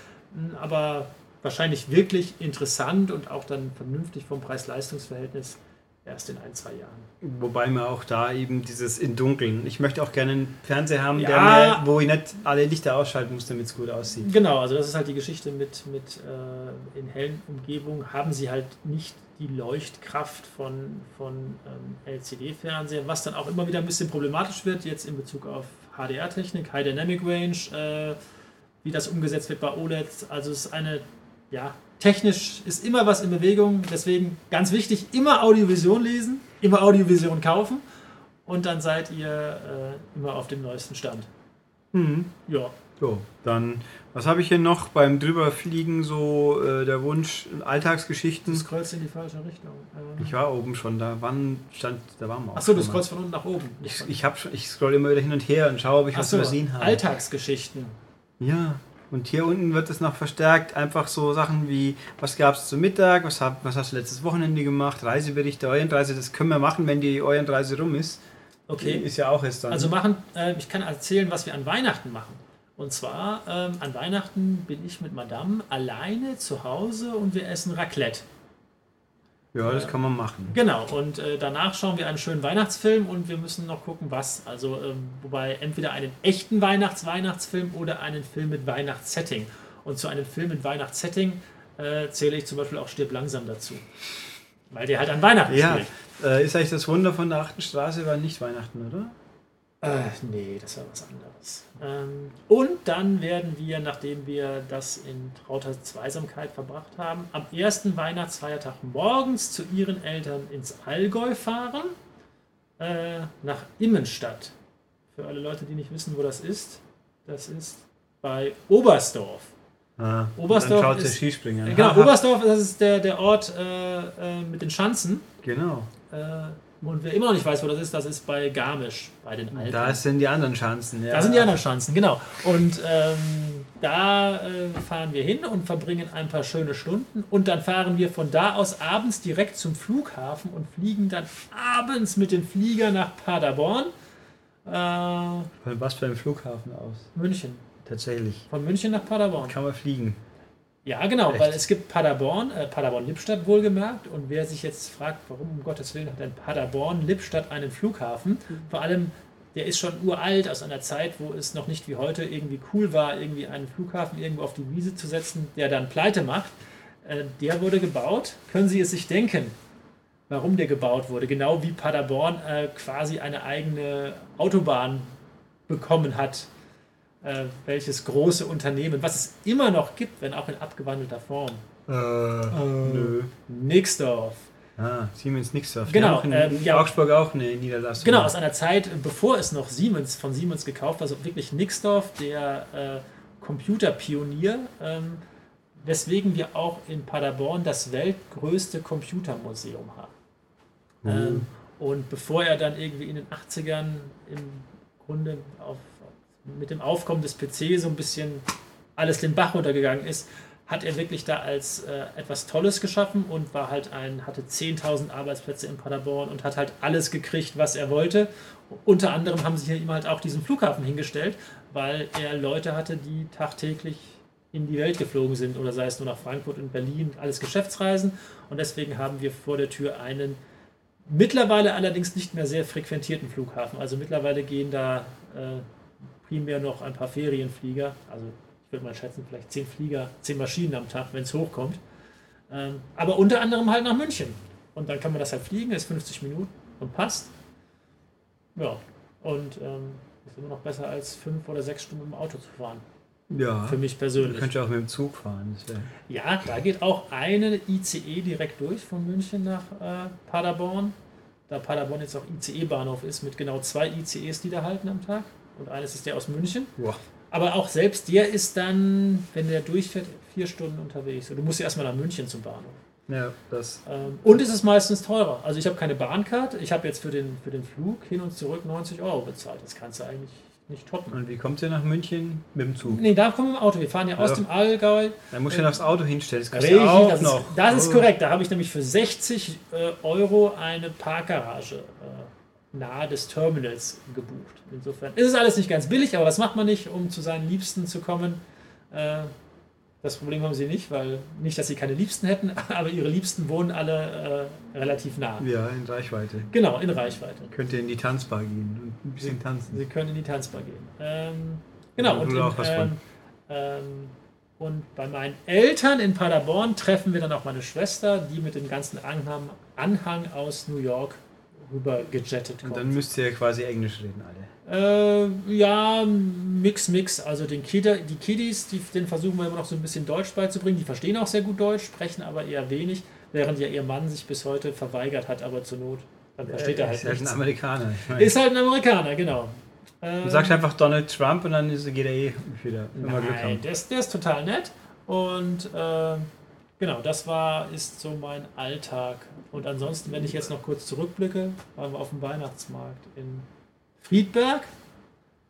aber wahrscheinlich wirklich interessant und auch dann vernünftig vom Preis-Leistungs-Verhältnis erst in ein, zwei Jahren. Wobei man auch da eben dieses in Dunkeln. Ich möchte auch gerne einen Fernseher haben, ja, mir, wo ich nicht alle Lichter ausschalten muss, damit es gut aussieht. Genau, also das ist halt die Geschichte mit, mit äh, in hellen Umgebungen haben sie halt nicht die Leuchtkraft von, von ähm, LCD-Fernsehern, was dann auch immer wieder ein bisschen problematisch wird, jetzt in Bezug auf HDR-Technik, High Dynamic Range, äh, wie das umgesetzt wird bei OLEDs. Also es ist eine, ja, technisch ist immer was in Bewegung, deswegen ganz wichtig, immer Audiovision lesen, immer Audiovision kaufen und dann seid ihr äh, immer auf dem neuesten Stand. Mhm. Ja. So, dann, was habe ich hier noch beim Drüberfliegen? So äh, der Wunsch, Du Alltagsgeschichten. scrollst in die falsche Richtung. Ähm, Ich war oben schon, da wann stand, da waren wir auch. Achso, du scrollst von unten nach oben. Ich, ich, hab schon, ich scroll immer wieder hin und her und schaue, ob ich was Achso, übersehen habe. Alltagsgeschichten. Ja, und hier unten wird es noch verstärkt. Einfach so Sachen wie, was gab es zum Mittag, was, hab, was hast du letztes Wochenende gemacht, Reiseberichte, Orientreise, das können wir machen, wenn die Orientreise rum ist. Die Okay. Ist ja auch erst dann. Also machen, äh, ich kann erzählen, was wir an Weihnachten machen. Und zwar, ähm, an Weihnachten bin ich mit Madame alleine zu Hause und wir essen Raclette. Ja, das kann man machen. Genau, und äh, danach schauen wir einen schönen Weihnachtsfilm und wir müssen noch gucken, was. Also, ähm, wobei entweder einen echten Weihnachts-Weihnachtsfilm oder einen Film mit Weihnachtssetting. Und zu einem Film mit Weihnachtssetting äh, zähle ich zum Beispiel auch Stirb langsam dazu. Weil der halt an Weihnachten Ja, spielt. äh, ist eigentlich das Wunder von der achten Straße, war nicht Weihnachten, oder? Äh, nee, das war was anderes. Ähm, und dann werden wir, nachdem wir das in trauter Zweisamkeit verbracht haben, am ersten Weihnachtsfeiertag morgens zu ihren Eltern ins Allgäu fahren, äh, nach Immenstadt. Für alle Leute, die nicht wissen, wo das ist, das ist bei Oberstdorf. Ah, Oberstdorf dann schaut der ist- Skispringer. Äh, Genau, Haha. Oberstdorf, das ist der, der Ort äh, äh, mit den Schanzen. Genau. Und wer immer noch nicht weiß, wo das ist, das ist bei Garmisch, bei den Alpen. Da sind die anderen Chancen. Ja. Da sind die anderen Chancen, genau. Und ähm, da äh, fahren wir hin und verbringen ein paar schöne Stunden. Und dann fahren wir von da aus abends direkt zum Flughafen und fliegen dann abends mit dem Flieger nach Paderborn. Äh, Von was für einem Flughafen aus? München. Tatsächlich. Von München nach Paderborn. Kann man fliegen. Ja, genau, Echt? weil es gibt Paderborn, äh, Paderborn-Lippstadt wohlgemerkt. Und wer sich jetzt fragt, warum um Gottes Willen hat denn Paderborn-Lippstadt einen Flughafen? Vor allem, der ist schon uralt aus einer Zeit, wo es noch nicht wie heute irgendwie cool war, irgendwie einen Flughafen irgendwo auf die Wiese zu setzen, der dann pleite macht. Äh, der wurde gebaut. Können Sie es sich denken, warum der gebaut wurde? Genau wie Paderborn äh, quasi eine eigene Autobahn bekommen hat äh, welches große Unternehmen, was es immer noch gibt, wenn auch in abgewandelter Form. Äh, nö. Nixdorf. Ah, Siemens Nixdorf. Genau, Die in ähm, ja. Augsburg auch eine Niederlassung. Genau, aus einer Zeit, bevor es noch Siemens von Siemens gekauft war, also wirklich Nixdorf, der äh, Computerpionier, ähm, weswegen wir auch in Paderborn das weltgrößte Computermuseum haben. Ähm, und bevor er dann irgendwie in den 80ern im Grunde auf, mit dem Aufkommen des PC so ein bisschen alles den Bach runtergegangen ist, hat er wirklich da als äh, etwas Tolles geschaffen und war halt ein, hatte 10.000 Arbeitsplätze in Paderborn und hat halt alles gekriegt, was er wollte. Unter anderem haben sie ihm halt auch diesen Flughafen hingestellt, weil er Leute hatte, die tagtäglich in die Welt geflogen sind oder sei es nur nach Frankfurt und Berlin, alles Geschäftsreisen. Und deswegen haben wir vor der Tür einen mittlerweile allerdings nicht mehr sehr frequentierten Flughafen. Also mittlerweile gehen da äh, primär noch ein paar Ferienflieger, also ich würde mal schätzen, vielleicht zehn Flieger, zehn Maschinen am Tag, wenn es hochkommt. Ähm, aber unter anderem halt nach München. Und dann kann man das halt fliegen, ist 50 Minuten und passt. Ja, und ähm, ist immer noch besser als fünf oder sechs Stunden im Auto zu fahren. Ja. Für mich Du persönlich. könntest ja auch mit dem Zug fahren. Ja, da geht auch eine ICE direkt durch von München nach äh, Paderborn. Da Paderborn jetzt auch ICE-Bahnhof ist, mit genau zwei ICEs, die da halten am Tag. Und eines ist der aus München. Boah. Aber auch selbst der ist dann, wenn der durchfährt, vier Stunden unterwegs. Und du musst ja erstmal nach München zum Bahnhof. Ja, das. Ähm, und es ist meistens teurer. Also ich habe keine Bahncard. Ich habe jetzt für den, für den Flug hin und zurück 90 Euro bezahlt. Das kannst du eigentlich nicht toppen. Und wie kommt ihr nach München? Mit dem Zug. Nee, da kommen wir im Auto. Wir fahren ja aus Ja. dem Allgäu Da musst du ja noch das Auto hinstellen. Das Richtig, auch das, noch. Ist, das ist Oh. korrekt. Da habe ich nämlich für 60 äh, Euro eine Parkgarage äh, nahe des Terminals gebucht. Insofern ist es alles nicht ganz billig, aber was macht man nicht, um zu seinen Liebsten zu kommen? Äh, das Problem haben sie nicht, weil nicht, dass sie keine Liebsten hätten, aber ihre Liebsten wohnen alle äh, relativ nah. Ja, in Reichweite. Genau, in Reichweite. Könnt ihr in die Tanzbar gehen und ein bisschen Sie tanzen. können in die Tanzbar gehen. Ähm, genau, und, in, auch was ähm, ähm, und bei meinen Eltern in Paderborn treffen wir dann auch meine Schwester, die mit dem ganzen Anhang, Anhang aus New York rüber gejettet Und kommt. dann müsst ihr quasi Englisch reden, alle. Äh, ja, Mix, Mix. Also den Kidder, die Kiddies, die, den versuchen wir immer noch so ein bisschen Deutsch beizubringen. Die verstehen auch sehr gut Deutsch, sprechen aber eher wenig, während ja ihr Mann sich bis heute verweigert hat, aber zur Not. Dann versteht er halt ist halt ein nichts. Amerikaner. Ich meine, Ist halt ein Amerikaner, genau. Ähm, Du sagst einfach Donald Trump und dann ist, geht er eh wieder. Nein, der ist, der ist total nett. Und äh, genau, das war, ist so mein Alltag. Und ansonsten, wenn ich jetzt noch kurz zurückblicke, waren wir auf dem Weihnachtsmarkt in Friedberg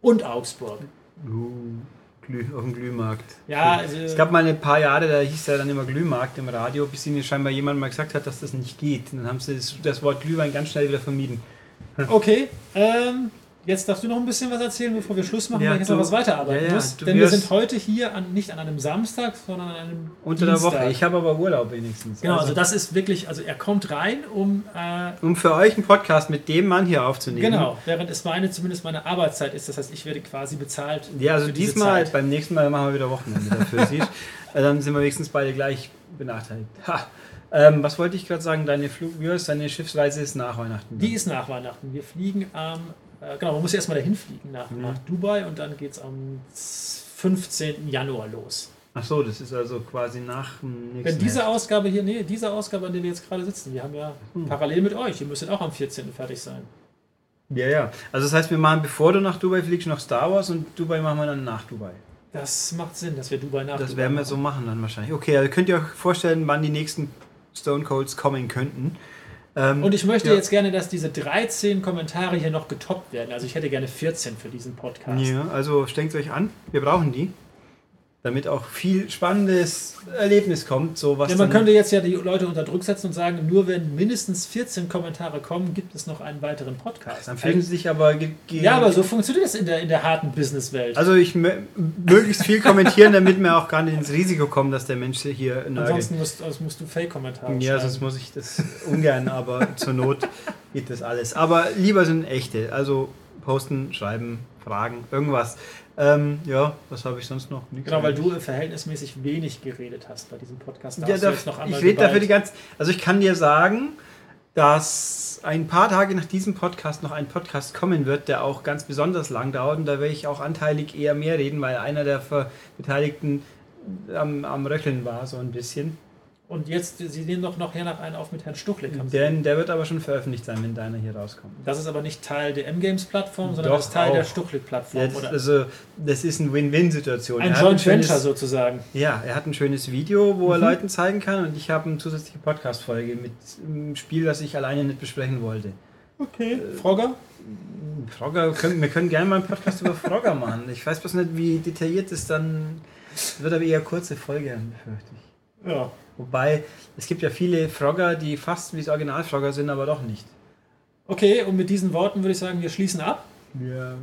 und Augsburg. Uh, auf dem Glühmarkt. Ja, also, Es gab mal ein paar Jahre, da hieß ja dann immer Glühmarkt im Radio, bis ihnen scheinbar jemand mal gesagt hat, dass das nicht geht. Und dann haben sie das, das Wort Glühwein ganz schnell wieder vermieden. okay. Ähm, jetzt darfst du noch ein bisschen was erzählen, bevor wir Schluss machen, Ja, weil ich jetzt noch was weiterarbeiten ja, ja, muss. Denn wir sind heute hier an, nicht an einem Samstag, sondern an einem Unter der Dienstag. Woche. Ich habe aber Urlaub wenigstens. Genau, also das ist wirklich, also er kommt rein, um äh, um für euch einen Podcast mit dem Mann hier aufzunehmen. Genau, während es meine, zumindest meine Arbeitszeit ist. Das heißt, ich werde quasi bezahlt. Ja, also diesmal, beim nächsten Mal machen wir wieder Wochenende dafür. siehst. Äh, Dann sind wir wenigstens beide gleich benachteiligt. Ha. Ähm, was wollte ich gerade sagen? Deine Flug, deine Schiffsreise ist nach Weihnachten. Die ist nach Weihnachten. Wir fliegen am, äh, genau, man muss erstmal dahin fliegen nach, Mhm. nach Dubai und dann geht es am 15. Januar los. Ach so, das ist also quasi nach dem nächsten. Wenn diese Heft. Ausgabe hier, nee, diese Ausgabe, an der wir jetzt gerade sitzen, wir haben ja Hm. parallel mit euch, ihr müsstet auch am 14. fertig sein. Ja, ja. Also das heißt, wir machen, bevor du nach Dubai fliegst, noch Star Wars und Dubai machen wir dann nach Dubai. Das macht Sinn, dass wir Dubai nach Das Dubai werden wir machen. so machen dann wahrscheinlich. Okay, also könnt ihr euch vorstellen, wann die nächsten Stone Colds kommen könnten. Ähm, Und ich möchte ja. jetzt gerne, dass diese 13 Kommentare hier noch getoppt werden. Also ich hätte gerne 14 für diesen Podcast. Ja, also strengt euch an, wir brauchen die. Damit auch viel spannendes Erlebnis kommt. So was Ja, man könnte jetzt ja die Leute unter Druck setzen und sagen, nur wenn mindestens 14 Kommentare kommen, gibt es noch einen weiteren Podcast. dann fühlen sie sich aber. ja, aber so funktioniert es in der, in der harten Businesswelt. Also ich mö- möglichst viel kommentieren, damit wir auch gar nicht ins Risiko kommen, dass der Mensch hier. Ansonsten musst, also musst du Fake-Kommentare Ja, schreiben. sonst muss ich das ungern, aber zur Not geht das alles. Aber lieber sind echte. Also posten, schreiben, fragen, irgendwas. Ähm, ja, was habe ich sonst noch? Nichts Genau, weil du verhältnismäßig wenig geredet hast bei diesem Podcast. Ja, da, jetzt noch ich rede dafür die ganze. Also ich kann dir sagen, dass ein paar Tage nach diesem Podcast noch ein Podcast kommen wird, der auch ganz besonders lang dauert und da werde ich auch anteilig eher mehr reden, weil einer der Beteiligten am, am Röcheln war, so ein bisschen. Und jetzt, sie nehmen doch noch hier nach einen auf mit Herrn Stuchlik. Denn der wird aber schon veröffentlicht sein, wenn deiner hier rauskommt. Das ist aber nicht Teil der M-Games-Plattform, sondern Doch, das ist Teil der auch. Stuchlik-Plattform. Jetzt, oder also, das ist eine Win-Win-Situation. ein Er Joint schönes- Venture sozusagen. Ja, er hat ein schönes Video, wo er Mhm. Leuten zeigen kann und ich habe eine zusätzliche Podcast-Folge mit einem Spiel, das ich alleine nicht besprechen wollte. Okay. Frogger? Frogger, können, wir können gerne mal einen Podcast über Frogger machen. Ich weiß bloß nicht, wie detailliert es dann wird, aber eher kurze Folge, befürchte ich. Ja. Wobei, es gibt ja viele Frogger, die fast wie das Original Frogger sind, aber doch nicht. Okay, und mit diesen Worten würde ich sagen, wir schließen ab. Ja.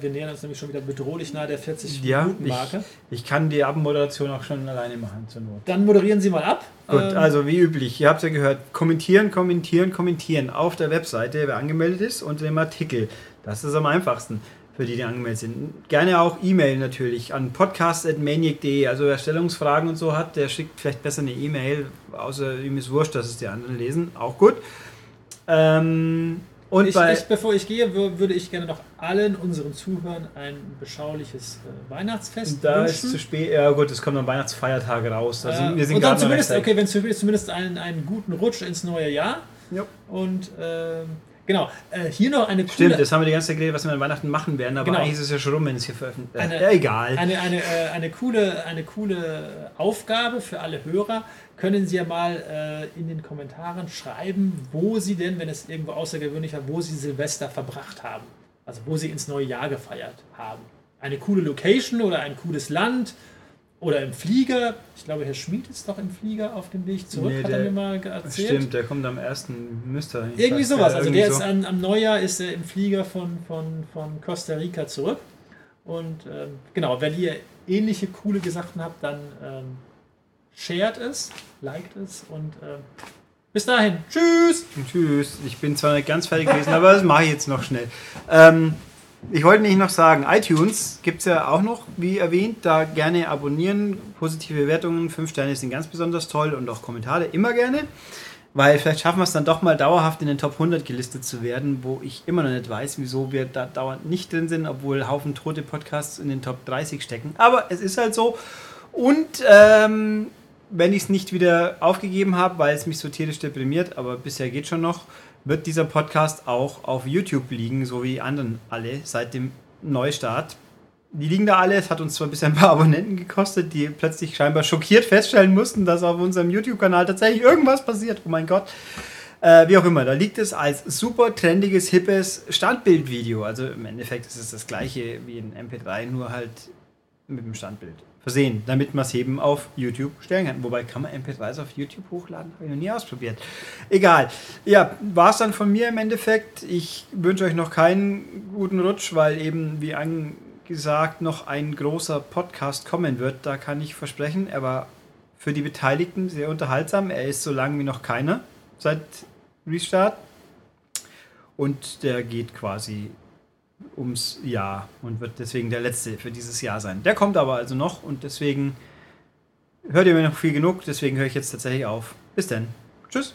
Wir nähern uns nämlich schon wieder bedrohlich nahe der 40 Ja, Minuten Marke. Ich kann die Abmoderation auch schon alleine machen zur Not. Dann moderieren Sie mal ab. Gut, Ähm, also wie üblich, ihr habt es ja gehört, kommentieren, kommentieren, kommentieren auf der Webseite, wer angemeldet ist, unter dem Artikel. Das ist am einfachsten für die, die angemeldet sind. Gerne auch E-Mail natürlich an podcast.maniac.de. Also wer Stellungsfragen und so hat, der schickt vielleicht besser eine E-Mail, außer ihm ist wurscht, dass es die anderen lesen. Auch gut. Ähm, und ich, ich, bevor ich gehe, wür- würde ich gerne noch allen unseren Zuhörern ein beschauliches äh, Weihnachtsfest da ist wünschen. zu spät, ja gut, es kommt am Weihnachtsfeiertag raus. Also Äh, wir sind und dann zumindest, okay, wenn zumindest, zumindest einen, einen guten Rutsch ins neue Jahr. Ja. Und ähm, genau, äh, hier noch eine Stimmt, coole, das haben wir die ganze Zeit geredet, was wir an Weihnachten machen werden, aber Genau. eigentlich ist es ja schon rum, wenn es hier veröffentlicht wird. Ja, egal. eine, eine, äh, eine, coole, eine coole Aufgabe für alle Hörer. Können Sie ja mal äh, in den Kommentaren schreiben, wo Sie denn, wenn es irgendwo außergewöhnlich war, wo Sie Silvester verbracht haben. Also wo Sie ins neue Jahr gefeiert haben. Eine coole Location oder ein cooles Land oder im Flieger. Ich glaube, Herr Schmid ist doch im Flieger auf dem Weg zurück, Nee, hat er mir mal erzählt. Stimmt, der kommt am ersten, müsste eigentlich Irgendwie fast, sowas. Also der so. ist an, am Neujahr ist er im Flieger von, von, von Costa Rica zurück. Und ähm, genau, wenn ihr ähnliche coole Sachen habt, dann ähm, shared es, liked es und ähm, bis dahin. Tschüss! Tschüss. Ich bin zwar nicht ganz fertig gewesen, aber das mache ich jetzt noch schnell. Ähm, ich wollte nicht noch sagen, iTunes gibt es ja auch noch, wie erwähnt, da gerne abonnieren, positive Bewertungen, 5 Sterne sind ganz besonders toll und auch Kommentare immer gerne, weil vielleicht schaffen wir es dann doch mal dauerhaft in den Top 100 gelistet zu werden, wo ich immer noch nicht weiß, wieso wir da dauernd nicht drin sind, obwohl Haufen tote Podcasts in den Top 30 stecken. Aber es ist halt so. Und ähm, wenn ich es nicht wieder aufgegeben habe, weil es mich so tierisch deprimiert, aber bisher geht schon noch, wird dieser Podcast auch auf YouTube liegen, so wie anderen alle seit dem Neustart. Die liegen da alle. Es hat uns zwar bisher ein paar Abonnenten gekostet, die plötzlich scheinbar schockiert feststellen mussten, dass auf unserem YouTube-Kanal tatsächlich irgendwas passiert. Oh mein Gott. Äh, wie auch immer, da liegt es als super trendiges, hippes Standbildvideo. Also im Endeffekt ist es das gleiche wie ein MP3, nur halt mit dem Standbild versehen, damit man es eben auf YouTube stellen kann. Wobei kann man MP3s auf YouTube hochladen? Habe ich noch nie ausprobiert. Egal. Ja, war es dann von mir im Endeffekt. Ich wünsche euch noch keinen guten Rutsch, weil eben, wie angesagt, noch ein großer Podcast kommen wird. Da kann ich versprechen, er war für die Beteiligten sehr unterhaltsam. Er ist so lang wie noch keiner seit Restart. Und der geht quasi ums Jahr und wird deswegen der letzte für dieses Jahr sein. Der kommt aber also noch und deswegen hört ihr mir noch viel genug, deswegen höre ich jetzt tatsächlich auf. Bis dann. Tschüss.